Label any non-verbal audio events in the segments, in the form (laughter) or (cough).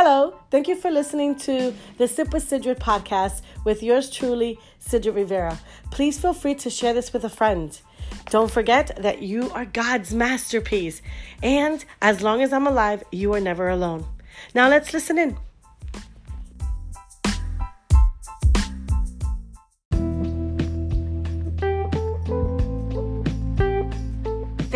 Hello, thank you for listening to the Sip with Sidrid podcast with yours truly, Sidrid Rivera. Please feel free to share this with a friend. Don't forget that you are God's masterpiece, and as long as I'm alive, you are never alone. Now let's listen in.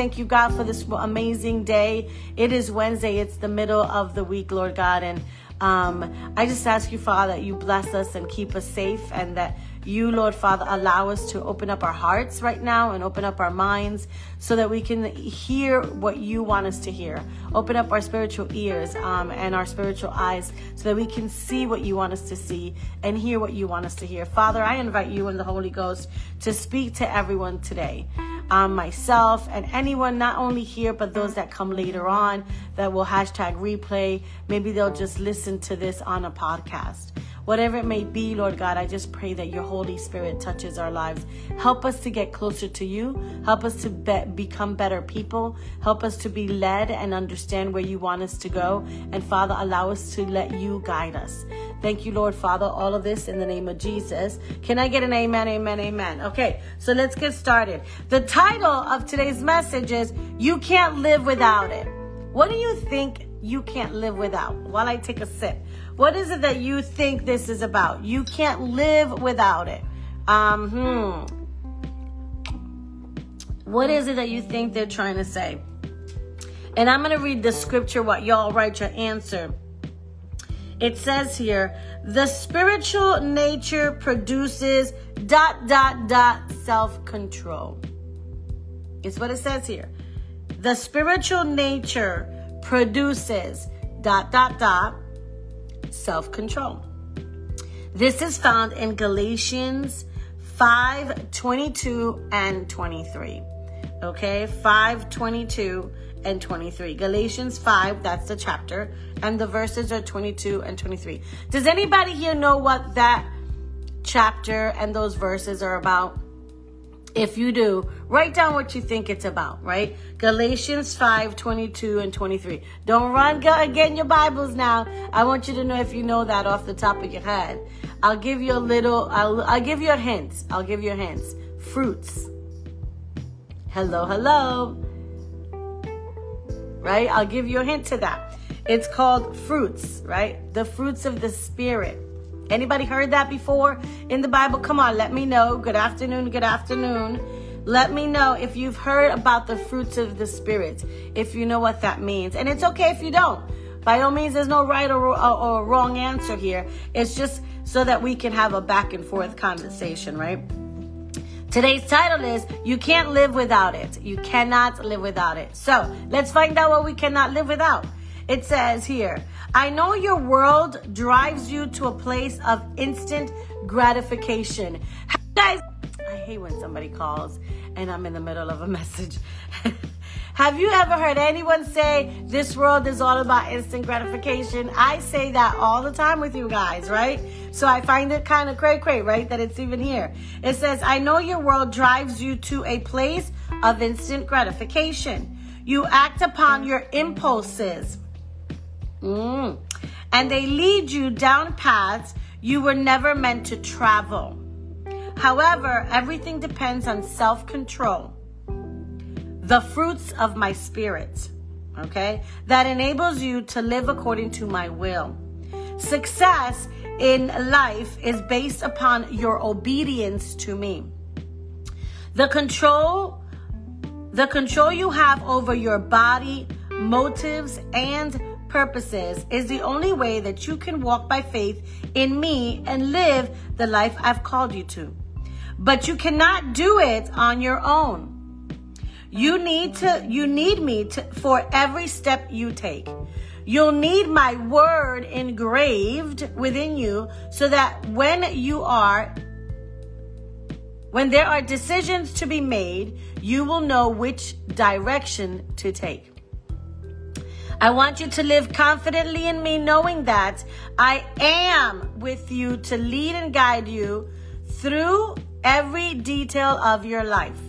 Thank you, God, for this amazing day. It is Wednesday. It's the middle of the week, Lord God. And um, I just ask you, Father, that you bless us and keep us safe and that you, Lord Father, allow us to open up our hearts right now and open up our minds so that we can hear what you want us to hear. Open up our spiritual ears um, and our spiritual eyes so that we can see what you want us to see and hear what you want us to hear. Father, I invite you and the Holy Ghost to speak to everyone today um, myself, and anyone not only here, but those that come later on that will hashtag replay. Maybe they'll just listen to this on a podcast. Whatever it may be, Lord God, I just pray that your Holy Spirit touches our lives. Help us to get closer to you. Help us to be- become better people. Help us to be led and understand where you want us to go. And Father, allow us to let you guide us. Thank you, Lord Father, all of this in the name of Jesus. Can I get an amen, amen, amen? Okay, so let's get started. The title of today's message is You Can't Live Without It. What do you think you can't live without? While I take a sip. What is it that you think this is about? You can't live without it. Um, hmm. What is it that you think they're trying to say? And I'm going to read the scripture what y'all write your answer. It says here, the spiritual nature produces dot dot dot self-control. It's what it says here. The spiritual nature produces dot dot dot self control. This is found in Galatians 5 22 and 23. Okay, 5 22 and 23. Galatians 5, that's the chapter, and the verses are 22 and 23. Does anybody here know what that chapter and those verses are about? If you do, write down what you think it's about, right? Galatians 5 22 and 23. Don't run, go and get in your Bibles now. I want you to know if you know that off the top of your head. I'll give you a little, I'll, I'll give you a hint. I'll give you a hint. Fruits. Hello, hello. Right? I'll give you a hint to that. It's called fruits, right? The fruits of the Spirit. Anybody heard that before in the Bible? Come on, let me know. Good afternoon, good afternoon. Let me know if you've heard about the fruits of the Spirit, if you know what that means. And it's okay if you don't. By all means, there's no right or, or, or wrong answer here. It's just so that we can have a back and forth conversation, right? Today's title is You Can't Live Without It. You cannot live without it. So let's find out what we cannot live without. It says here, I know your world drives you to a place of instant gratification. Guys, I hate when somebody calls and I'm in the middle of a (laughs) message. Have you ever heard anyone say this world is all about instant gratification? I say that all the time with you guys, right? So I find it kind of cray cray, right? That it's even here. It says, I know your world drives you to a place of instant gratification. You act upon your impulses Mm. And they lead you down paths you were never meant to travel. However, everything depends on self control, the fruits of my spirit, okay, that enables you to live according to my will. Success in life is based upon your obedience to me. The control the control you have over your body, motives, and purposes is the only way that you can walk by faith in me and live the life I've called you to. But you cannot do it on your own. You need to you need me to, for every step you take. You'll need my word engraved within you so that when you are when there are decisions to be made, you will know which direction to take. I want you to live confidently in me, knowing that I am with you to lead and guide you through every detail of your life.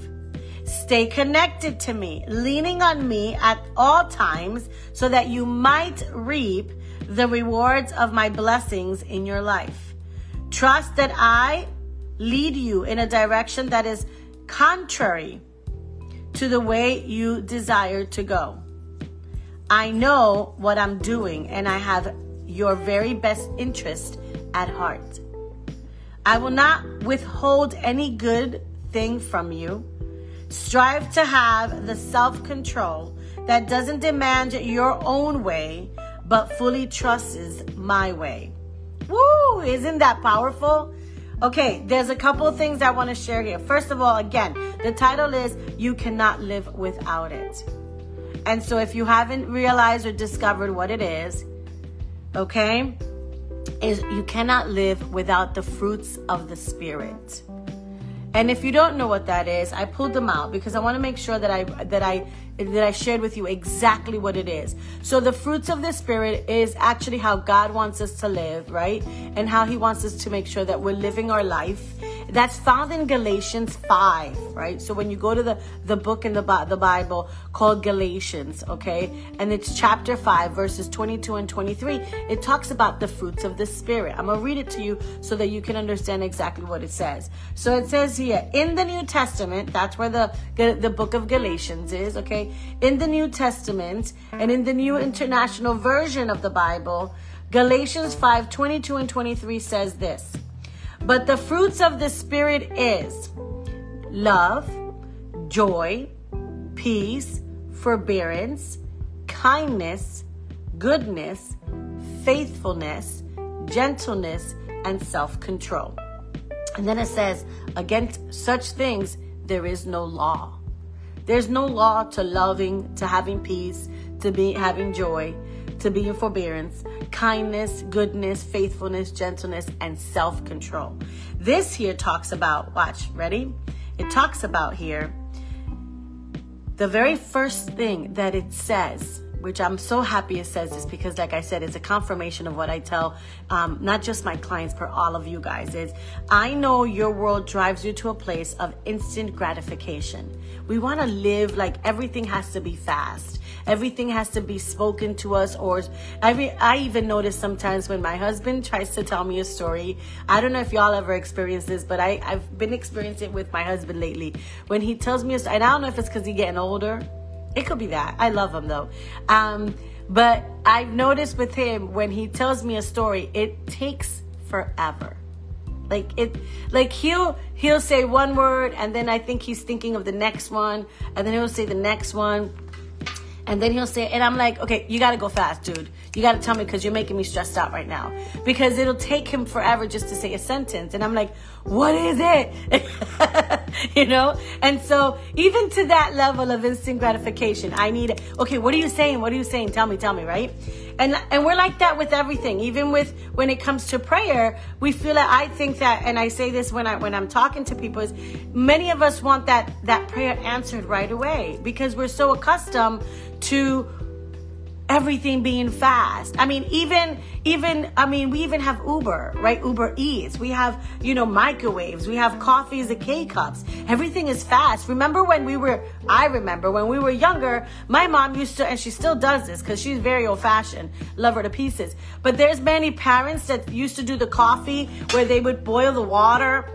Stay connected to me, leaning on me at all times so that you might reap the rewards of my blessings in your life. Trust that I lead you in a direction that is contrary to the way you desire to go. I know what I'm doing and I have your very best interest at heart. I will not withhold any good thing from you. Strive to have the self control that doesn't demand your own way, but fully trusts my way. Woo! Isn't that powerful? Okay, there's a couple of things I want to share here. First of all, again, the title is You Cannot Live Without It. And so if you haven't realized or discovered what it is, okay, is you cannot live without the fruits of the spirit. And if you don't know what that is, I pulled them out because I want to make sure that I that I that I shared with you exactly what it is. So the fruits of the spirit is actually how God wants us to live, right? And how he wants us to make sure that we're living our life. That's found in Galatians 5, right? So when you go to the the book in the the Bible called Galatians, okay? And it's chapter 5 verses 22 and 23, it talks about the fruits of the spirit. I'm going to read it to you so that you can understand exactly what it says. So it says here in the New Testament, that's where the the book of Galatians is, okay? In the New Testament and in the New International Version of the Bible, Galatians 5 22 and 23 says this But the fruits of the Spirit is love, joy, peace, forbearance, kindness, goodness, faithfulness, gentleness, and self control. And then it says, Against such things there is no law. There's no law to loving, to having peace, to be having joy, to be in forbearance, kindness, goodness, faithfulness, gentleness, and self control. This here talks about, watch, ready? It talks about here the very first thing that it says which I'm so happy it says this because, like I said, it's a confirmation of what I tell um, not just my clients, but all of you guys. Is I know your world drives you to a place of instant gratification. We want to live like everything has to be fast. Everything has to be spoken to us, or I, I even notice sometimes when my husband tries to tell me a story. I don't know if y'all ever experienced this, but I, I've been experiencing it with my husband lately. When he tells me a and I don't know if it's because he's getting older it could be that. I love him though. Um, but I've noticed with him when he tells me a story, it takes forever. Like it like he'll he'll say one word and then I think he's thinking of the next one and then he'll say the next one and then he'll say, and I'm like, okay, you gotta go fast, dude. You gotta tell me because you're making me stressed out right now. Because it'll take him forever just to say a sentence. And I'm like, what is it? (laughs) you know? And so even to that level of instant gratification, I need, okay, what are you saying? What are you saying? Tell me, tell me, right? And, and we're like that with everything. Even with, when it comes to prayer, we feel that I think that, and I say this when I, when I'm talking to people is many of us want that, that prayer answered right away because we're so accustomed to everything being fast. I mean, even even I mean, we even have Uber, right? Uber Eats. We have, you know, microwaves. We have coffees and K cups. Everything is fast. Remember when we were I remember when we were younger, my mom used to and she still does this cuz she's very old fashioned. Love her to pieces. But there's many parents that used to do the coffee where they would boil the water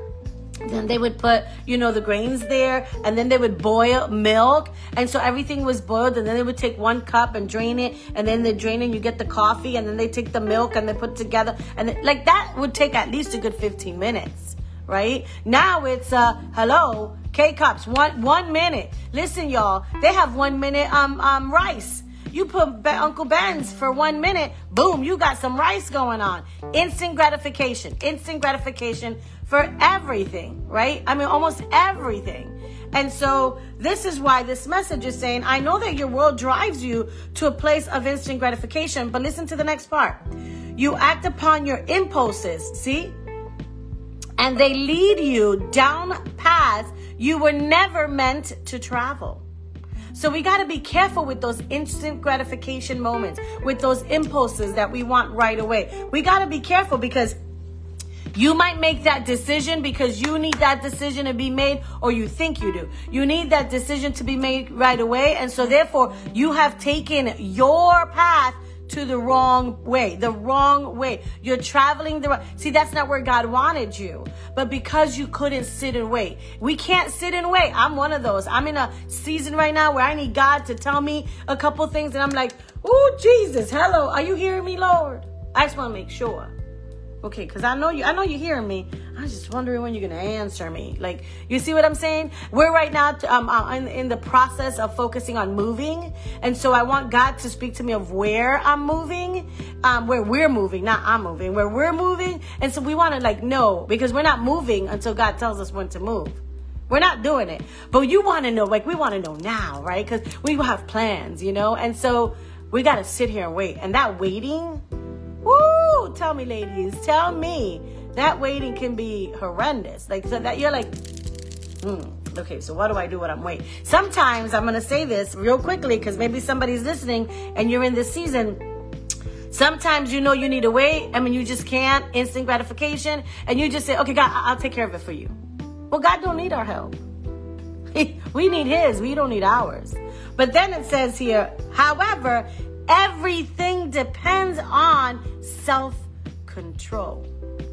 then they would put you know the grains there and then they would boil milk. And so everything was boiled and then they would take one cup and drain it and then they drain it you get the coffee and then they take the milk and they put together. And like that would take at least a good 15 minutes right? Now it's uh hello k-cups one one minute. Listen y'all they have one minute um um rice. You put Uncle Ben's for one minute, boom, you got some rice going on. Instant gratification, instant gratification for everything, right? I mean, almost everything. And so this is why this message is saying, I know that your world drives you to a place of instant gratification, but listen to the next part. You act upon your impulses, see? And they lead you down paths you were never meant to travel. So we got to be careful with those instant gratification moments, with those impulses that we want right away. We got to be careful because You might make that decision because you need that decision to be made, or you think you do. You need that decision to be made right away. And so, therefore, you have taken your path to the wrong way, the wrong way. You're traveling the wrong. See, that's not where God wanted you. But because you couldn't sit and wait, we can't sit and wait. I'm one of those. I'm in a season right now where I need God to tell me a couple things, and I'm like, oh, Jesus, hello, are you hearing me, Lord? I just want to make sure. Okay, because I know you. I know you're hearing me. I'm just wondering when you're gonna answer me. Like, you see what I'm saying? We're right now um, uh, in, in the process of focusing on moving, and so I want God to speak to me of where I'm moving, um, where we're moving, not I'm moving, where we're moving, and so we want to like know because we're not moving until God tells us when to move. We're not doing it, but you want to know, like we want to know now, right? Because we have plans, you know, and so we got to sit here and wait, and that waiting Woo! Tell me, ladies, tell me that waiting can be horrendous. Like so that you're like, hmm. Okay, so what do I do when I'm waiting? Sometimes I'm gonna say this real quickly because maybe somebody's listening and you're in this season. Sometimes you know you need to wait. I mean, you just can't instant gratification, and you just say, "Okay, God, I'll take care of it for you." Well, God don't need our help. (laughs) we need His. We don't need ours. But then it says here, however, Everything depends on self control.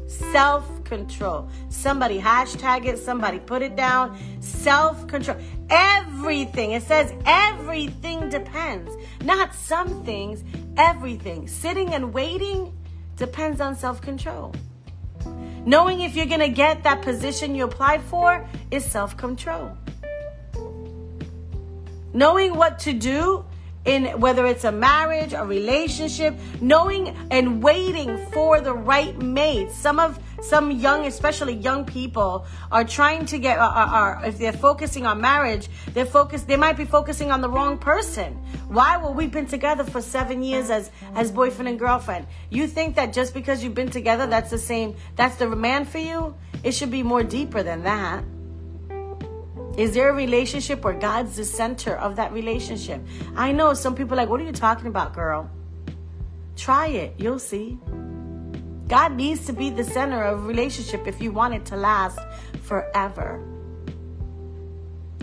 Self control. Somebody hashtag it, somebody put it down. Self control. Everything. It says everything depends. Not some things, everything. Sitting and waiting depends on self control. Knowing if you're going to get that position you applied for is self control. Knowing what to do in whether it's a marriage, a relationship, knowing and waiting for the right mate. Some of some young, especially young people, are trying to get. Are, are if they're focusing on marriage, they're focused. They might be focusing on the wrong person. Why? Well, we've been together for seven years as as boyfriend and girlfriend. You think that just because you've been together, that's the same. That's the man for you. It should be more deeper than that. Is there a relationship where God's the center of that relationship? I know some people are like, what are you talking about, girl? Try it. You'll see. God needs to be the center of a relationship if you want it to last forever. (laughs)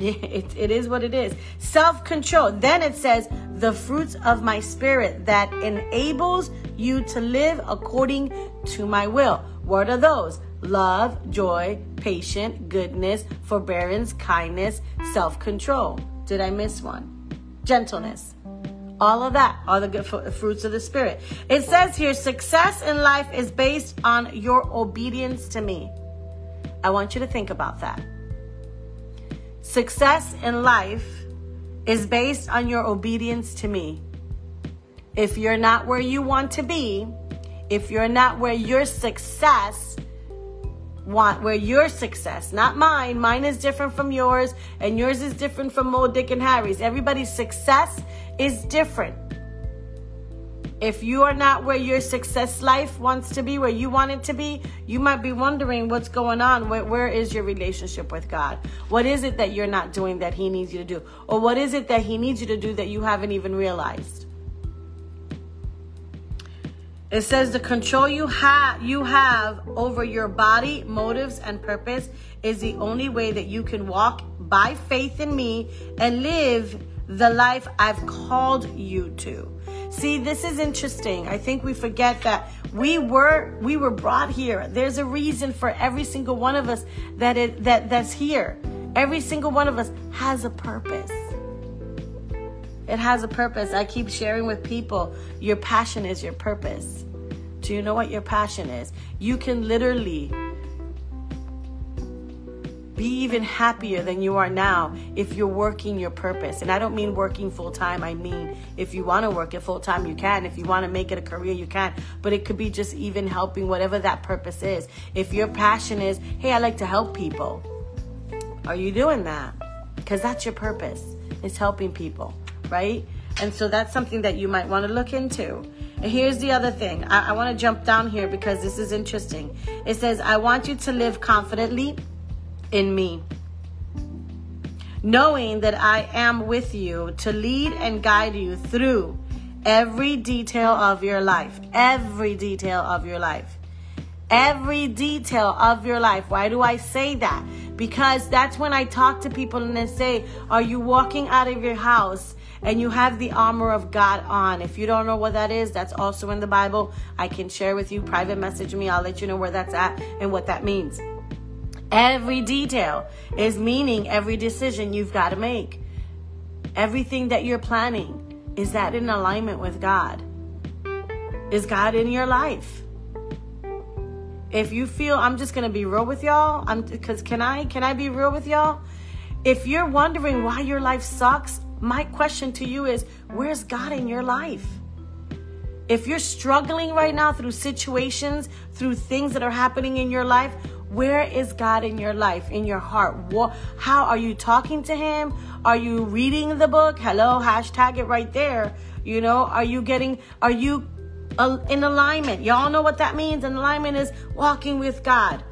It, it is what it is. Self control. Then it says, the fruits of my spirit that enables you to live according to my will. What are those? Love, joy, patience, goodness, forbearance, kindness, self control. Did I miss one? Gentleness. All of that are the good fruits of the Spirit. It says here success in life is based on your obedience to me. I want you to think about that. Success in life is based on your obedience to me. If you're not where you want to be, if you're not where your success want where your success, not mine, mine is different from yours, and yours is different from Mo, Dick, and Harry's. Everybody's success is different. If you are not where your success life wants to be, where you want it to be, you might be wondering what's going on. where, where is your relationship with God? What is it that you're not doing that He needs you to do? Or what is it that He needs you to do that you haven't even realized? It says the control you have you have over your body, motives, and purpose is the only way that you can walk by faith in me and live the life I've called you to. See, this is interesting. I think we forget that we were we were brought here. There's a reason for every single one of us that it that that's here. Every single one of us has a purpose. It has a purpose. I keep sharing with people your passion is your purpose. Do you know what your passion is? You can literally be even happier than you are now if you're working your purpose. And I don't mean working full time. I mean, if you want to work it full time, you can. If you want to make it a career, you can. But it could be just even helping whatever that purpose is. If your passion is, hey, I like to help people, are you doing that? Because that's your purpose, is helping people right? And so that's something that you might want to look into. And here's the other thing I, I want to jump down here because this is interesting. It says, I want you to live confidently in me, knowing that I am with you to lead and guide you through every detail of your life. Every detail of your life. Every detail of your life. Why do I say that? Because that's when I talk to people and they say, Are you walking out of your house and you have the armor of God on? If you don't know what that is, that's also in the Bible. I can share with you, private message me. I'll let you know where that's at and what that means. Every detail is meaning every decision you've got to make. Everything that you're planning, is that in alignment with God? Is God in your life? If you feel I'm just going to be real with y'all, I'm cuz can I can I be real with y'all? If you're wondering why your life sucks, my question to you is where's God in your life? If you're struggling right now through situations, through things that are happening in your life, where is God in your life, in your heart? What, how are you talking to Him? Are you reading the book? Hello, hashtag it right there. You know, are you getting, are you uh, in alignment? Y'all know what that means? And alignment is walking with God.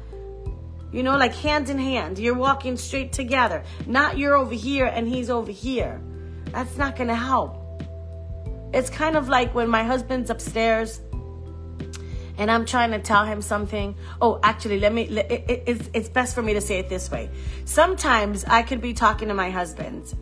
You know, like hand in hand. You're walking straight together. Not you're over here and he's over here. That's not going to help. It's kind of like when my husband's upstairs and I'm trying to tell him something. Oh, actually, let me, it, it, it's, it's best for me to say it this way. Sometimes I could be talking to my husband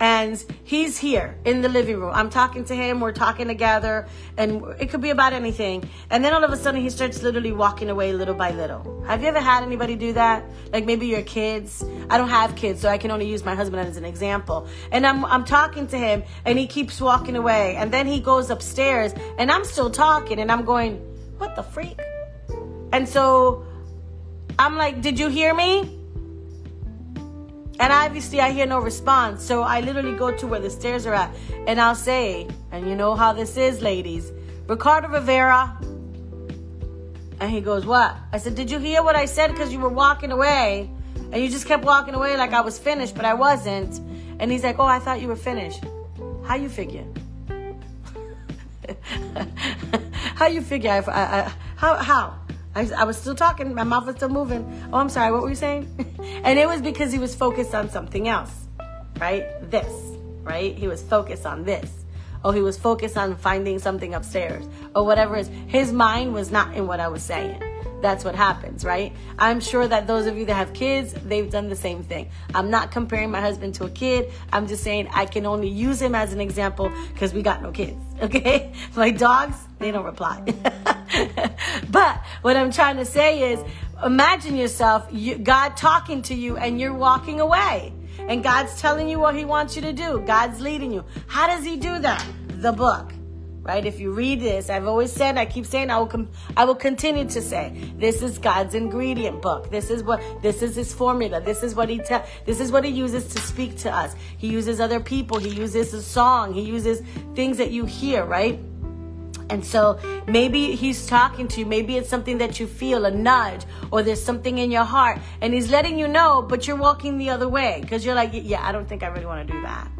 and he's here in the living room. I'm talking to him, we're talking together, and it could be about anything. And then all of a sudden, he starts literally walking away little by little. Have you ever had anybody do that? Like maybe your kids. I don't have kids, so I can only use my husband as an example. And I'm, I'm talking to him, and he keeps walking away. And then he goes upstairs, and I'm still talking, and I'm going, what the freak? And so I'm like, Did you hear me? And obviously, I hear no response. So I literally go to where the stairs are at and I'll say, and you know how this is, ladies, Ricardo Rivera. And he goes, What? I said, Did you hear what I said? Because you were walking away and you just kept walking away like I was finished, but I wasn't. And he's like, Oh, I thought you were finished. How you figure? (laughs) how you figure? I, I, how? How? I, I was still talking. My mouth was still moving. Oh, I'm sorry. What were you saying? (laughs) and it was because he was focused on something else, right? This, right? He was focused on this. Oh, he was focused on finding something upstairs or whatever. His mind was not in what I was saying that's what happens, right? I'm sure that those of you that have kids, they've done the same thing. I'm not comparing my husband to a kid. I'm just saying I can only use him as an example because we got no kids, (laughs) okay? My dogs, they don't reply. (laughs) but what I'm trying to say is imagine yourself, you, God talking to you and you're walking away. And God's telling you what he wants you to do. God's leading you. How does he do that? The book right? If you read this, I've always said, I keep saying, I will, com- I will continue to say, this is God's ingredient book. This is what, this is His formula. This is what He tell, this is what He uses to speak to us. He uses other people. He uses a song. He uses things that you hear, right? And so maybe he's talking to you. Maybe it's something that you feel, a nudge, or there's something in your heart. And he's letting you know, but you're walking the other way because you're like, yeah, I don't think I really want to do that.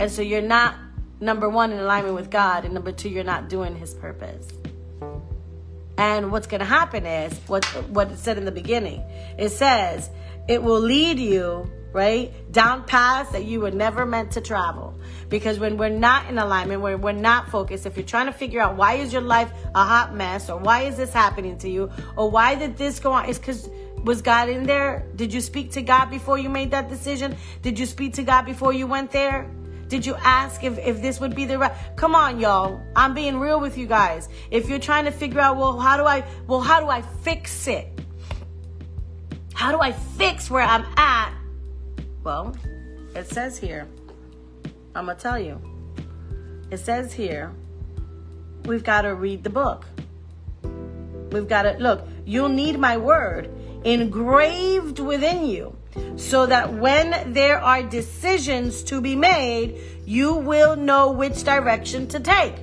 And so you're not number one, in alignment with God, and number two, you're not doing His purpose. And what's going to happen is what what it said in the beginning. It says it will lead you right down paths that you were never meant to travel. Because when we're not in alignment, when we're not focused, if you're trying to figure out why is your life a hot mess, or why is this happening to you, or why did this go on, it's because was God in there? Did you speak to God before you made that decision? Did you speak to God before you went there? Did you ask if, if this would be the right? Come on, y'all. I'm being real with you guys. If you're trying to figure out, well, how do I, well, how do I fix it? How do I fix where I'm at? Well, it says here, I'm going to tell you. It says here, we've got to read the book. We've got to, look, you'll need my word engraved within you so that when there are decisions to be made, you will know which direction to take.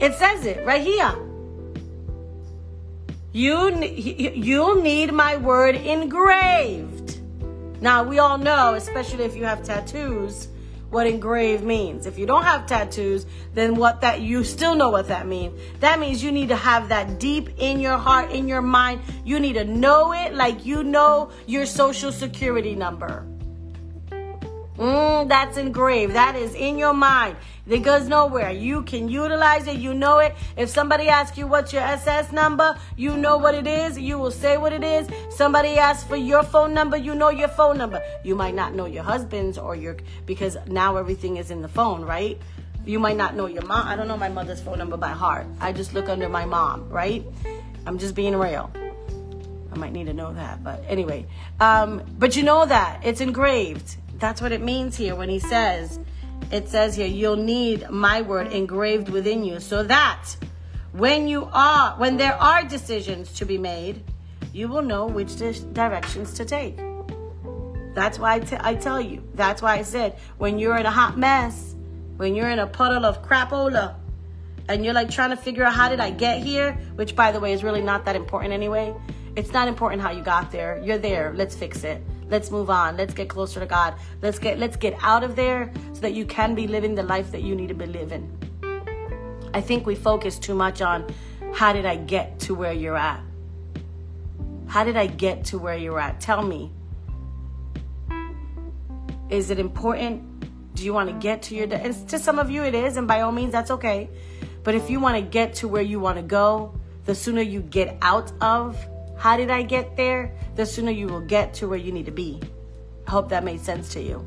It says it right here. You, you'll need my word engraved. Now, we all know, especially if you have tattoos, what engraved means. If you don't have tattoos, then what that you still know what that means. That means you need to have that deep in your heart, in your mind. You need to know it like you know your social security number. Mm, that's engraved. That is in your mind. It goes nowhere. You can utilize it. You know it. If somebody asks you what's your SS number, you know what it is. You will say what it is. Somebody asks for your phone number, you know your phone number. You might not know your husband's or your, because now everything is in the phone, right? You might not know your mom. I don't know my mother's phone number by heart. I just look under my mom, right? I'm just being real. I might need to know that, but anyway. Um, but you know that it's engraved. That's what it means here when he says, it says here, you'll need my word engraved within you so that when you are, when there are decisions to be made, you will know which directions to take. That's why I, t- I tell you. That's why I said when you're in a hot mess, when you're in a puddle of crapola, and you're like trying to figure out how did I get here, which by the way is really not that important anyway. It's not important how you got there. You're there. Let's fix it. Let's move on. Let's get closer to God. Let's get let's get out of there so that you can be living the life that you need to be living. I think we focus too much on how did I get to where you're at? How did I get to where you're at? Tell me. Is it important? Do you want to get to your de- to some of you it is and by all means that's okay. But if you want to get to where you want to go, the sooner you get out of how did I get there, the sooner you will get to where you need to be. I hope that made sense to you.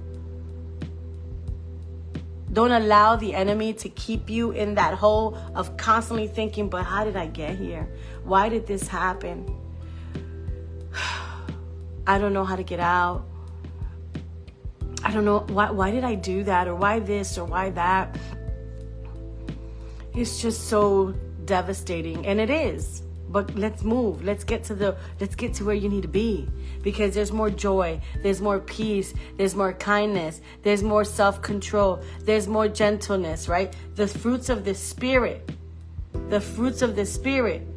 Don't allow the enemy to keep you in that hole of constantly thinking, but how did I get here? Why did this happen? (sighs) I don't know how to get out. I don't know why why did I do that or why this or why that? It's just so devastating and it is but let's move. Let's get to the let's get to where you need to be. Because there's more joy there's more peace there's more kindness there's more self-control there's more gentleness right? The fruits of the spirit the fruits of the spirit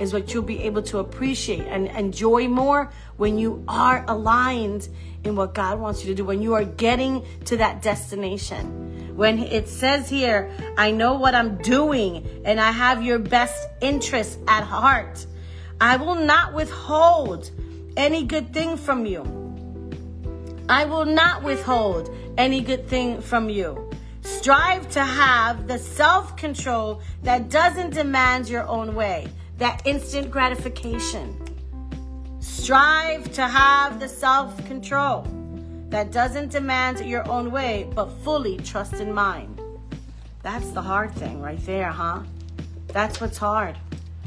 is what you'll be able to appreciate and enjoy more when you are aligned in what God wants you to do when you are getting to that destination when it says here, I know what I'm doing and I have your best interests at heart, I will not withhold any good thing from you. I will not withhold any good thing from you. Strive to have the self control that doesn't demand your own way, that instant gratification. Strive to have the self control that doesn't demand your own way, but fully trust in mine. That's the hard thing right there, huh? That's what's hard,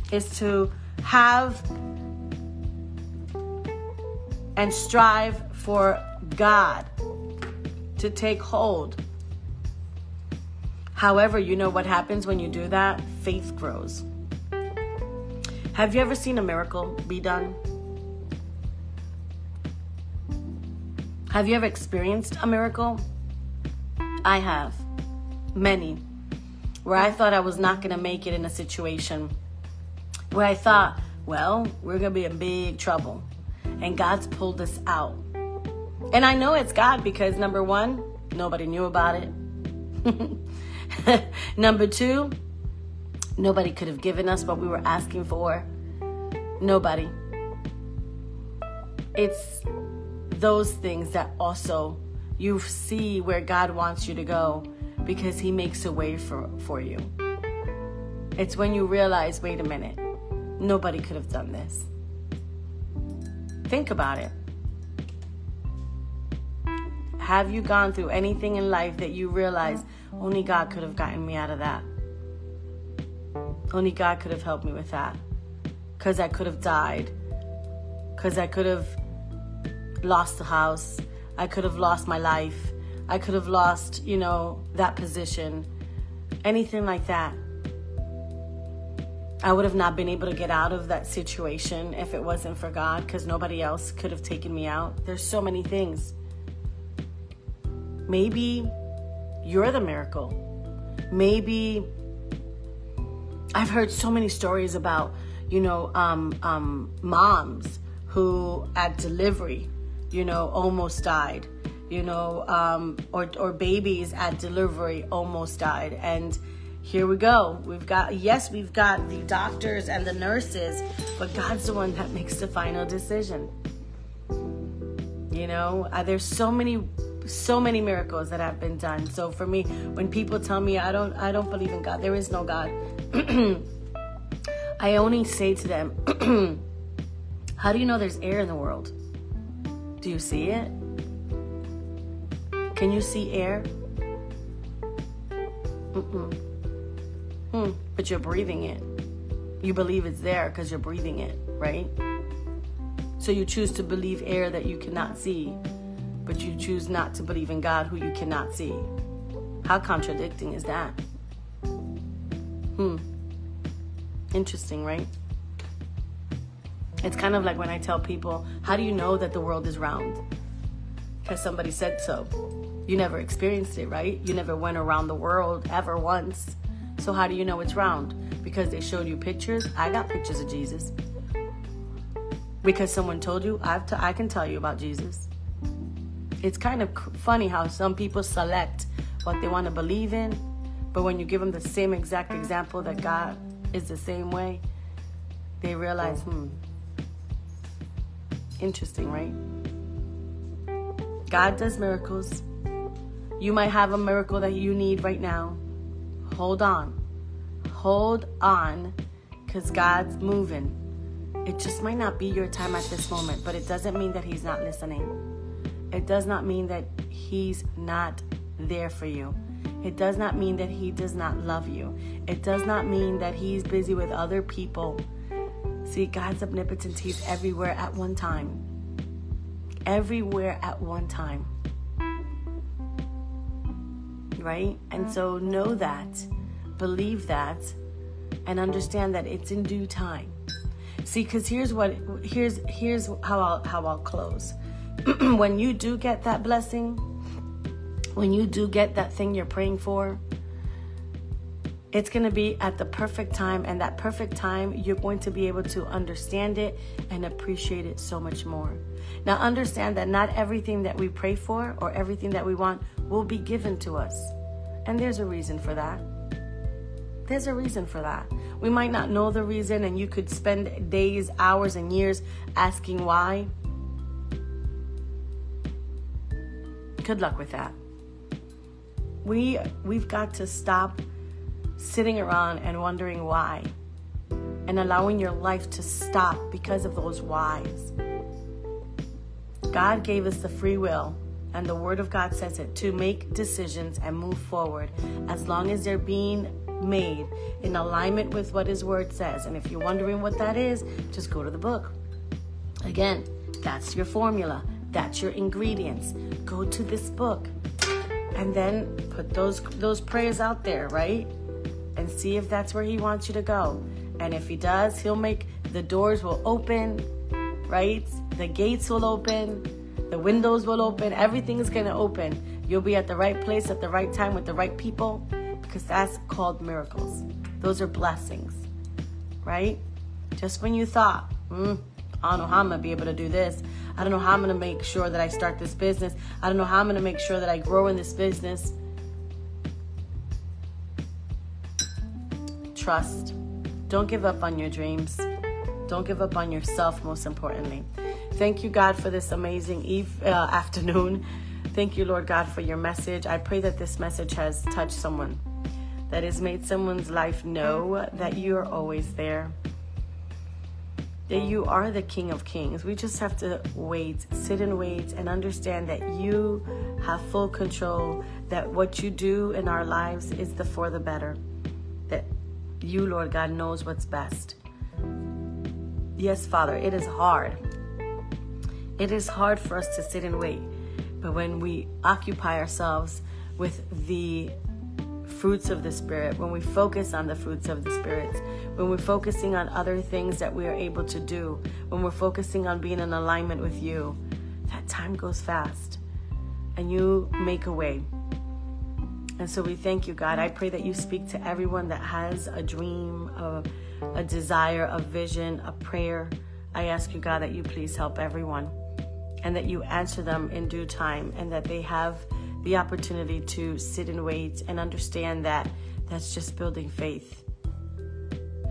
is to have and strive for God to take hold. However, you know what happens when you do that? Faith grows. Have you ever seen a miracle be done? Have you ever experienced a miracle? I have. Many. Where I thought I was not going to make it in a situation. Where I thought, well, we're going to be in big trouble. And God's pulled us out. And I know it's God because number one, nobody knew about it. (laughs) number two, nobody could have given us what we were asking for. Nobody. It's those things that also you see where God wants you to go because He makes a way for, for you. It's when you realize wait a minute, nobody could have done this. Think about it. Have you gone through anything in life that you realize only God could have gotten me out of that? Only God could have helped me with that. Because I could have died. Because I could have lost the house. I could have lost my life. I could have lost, you know, that position. Anything like that. I would have not been able to get out of that situation if it wasn't for God because nobody else could have taken me out. There's so many things. Maybe you're the miracle. Maybe I've heard so many stories about, you know, um, um, moms who at delivery you know, almost died, you know, um, or, or babies at delivery almost died. And here we go. We've got, yes, we've got the doctors and the nurses, but God's the one that makes the final decision. You know, uh, there's so many, so many miracles that have been done. So for me, when people tell me I don't I don't believe in God, there is no God. (clears throat) I only say to them, (clears throat) How do you know there's air in the world? Do you see it? Can you see air? Mm-mm. Hmm. But you're breathing it. You believe it's there because you're breathing it, right? So you choose to believe air that you cannot see, but you choose not to believe in God who you cannot see. How contradicting is that? Hmm. Interesting, right? It's kind of like when I tell people, How do you know that the world is round? Because somebody said so. You never experienced it, right? You never went around the world ever once. So, how do you know it's round? Because they showed you pictures. I got pictures of Jesus. Because someone told you, I've t- I can tell you about Jesus. It's kind of funny how some people select what they want to believe in, but when you give them the same exact example that God is the same way, they realize, hmm, Interesting, right? God does miracles. You might have a miracle that you need right now. Hold on. Hold on because God's moving. It just might not be your time at this moment, but it doesn't mean that He's not listening. It does not mean that He's not there for you. It does not mean that He does not love you. It does not mean that He's busy with other people See, God's omnipotence, He's everywhere at one time. Everywhere at one time. Right? And so know that, believe that, and understand that it's in due time. See, because here's what here's here's how I'll how I'll close. (clears throat) when you do get that blessing, when you do get that thing you're praying for, it's going to be at the perfect time, and that perfect time, you're going to be able to understand it and appreciate it so much more. Now, understand that not everything that we pray for or everything that we want will be given to us. And there's a reason for that. There's a reason for that. We might not know the reason, and you could spend days, hours, and years asking why. Good luck with that. We we've got to stop sitting around and wondering why and allowing your life to stop because of those whys. God gave us the free will, and the Word of God says it, to make decisions and move forward as long as they're being made in alignment with what His Word says. And if you're wondering what that is, just go to the book. Again, that's your formula, that's your ingredients. Go to this book and then put those those prayers out there, right? And see if that's where he wants you to go. And if he does, he'll make the doors will open, right? The gates will open, the windows will open, everything is going to open. You'll be at the right place at the right time with the right people because that's called miracles. Those are blessings, right? Just when you thought, mm, I don't know how I'm to be able to do this. I don't know how I'm to make sure that I start this business. I don't know how I'm to make sure that I grow in this business. Trust. Don't give up on your dreams. Don't give up on yourself, most importantly. Thank you, God, for this amazing eve, uh, (laughs) afternoon. Thank you, Lord God, for your message. I pray that this message has touched someone, that has made someone's life know that you are always there, that you are the King of Kings. We just have to wait, sit and wait, and understand that you have full control, that what you do in our lives is the for the better, you, Lord God, knows what's best. Yes, Father, it is hard. It is hard for us to sit and wait. But when we occupy ourselves with the fruits of the Spirit, when we focus on the fruits of the Spirit, when we're focusing on other things that we are able to do, when we're focusing on being in alignment with you, that time goes fast and you make a way. And so we thank you, God. I pray that you speak to everyone that has a dream, a, a desire, a vision, a prayer. I ask you, God, that you please help everyone and that you answer them in due time and that they have the opportunity to sit and wait and understand that that's just building faith.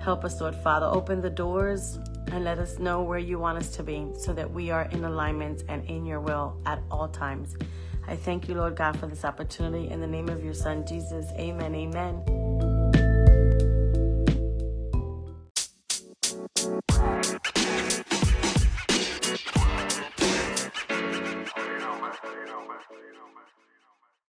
Help us, Lord Father. Open the doors and let us know where you want us to be so that we are in alignment and in your will at all times. I thank you, Lord God, for this opportunity. In the name of your Son, Jesus, amen, amen.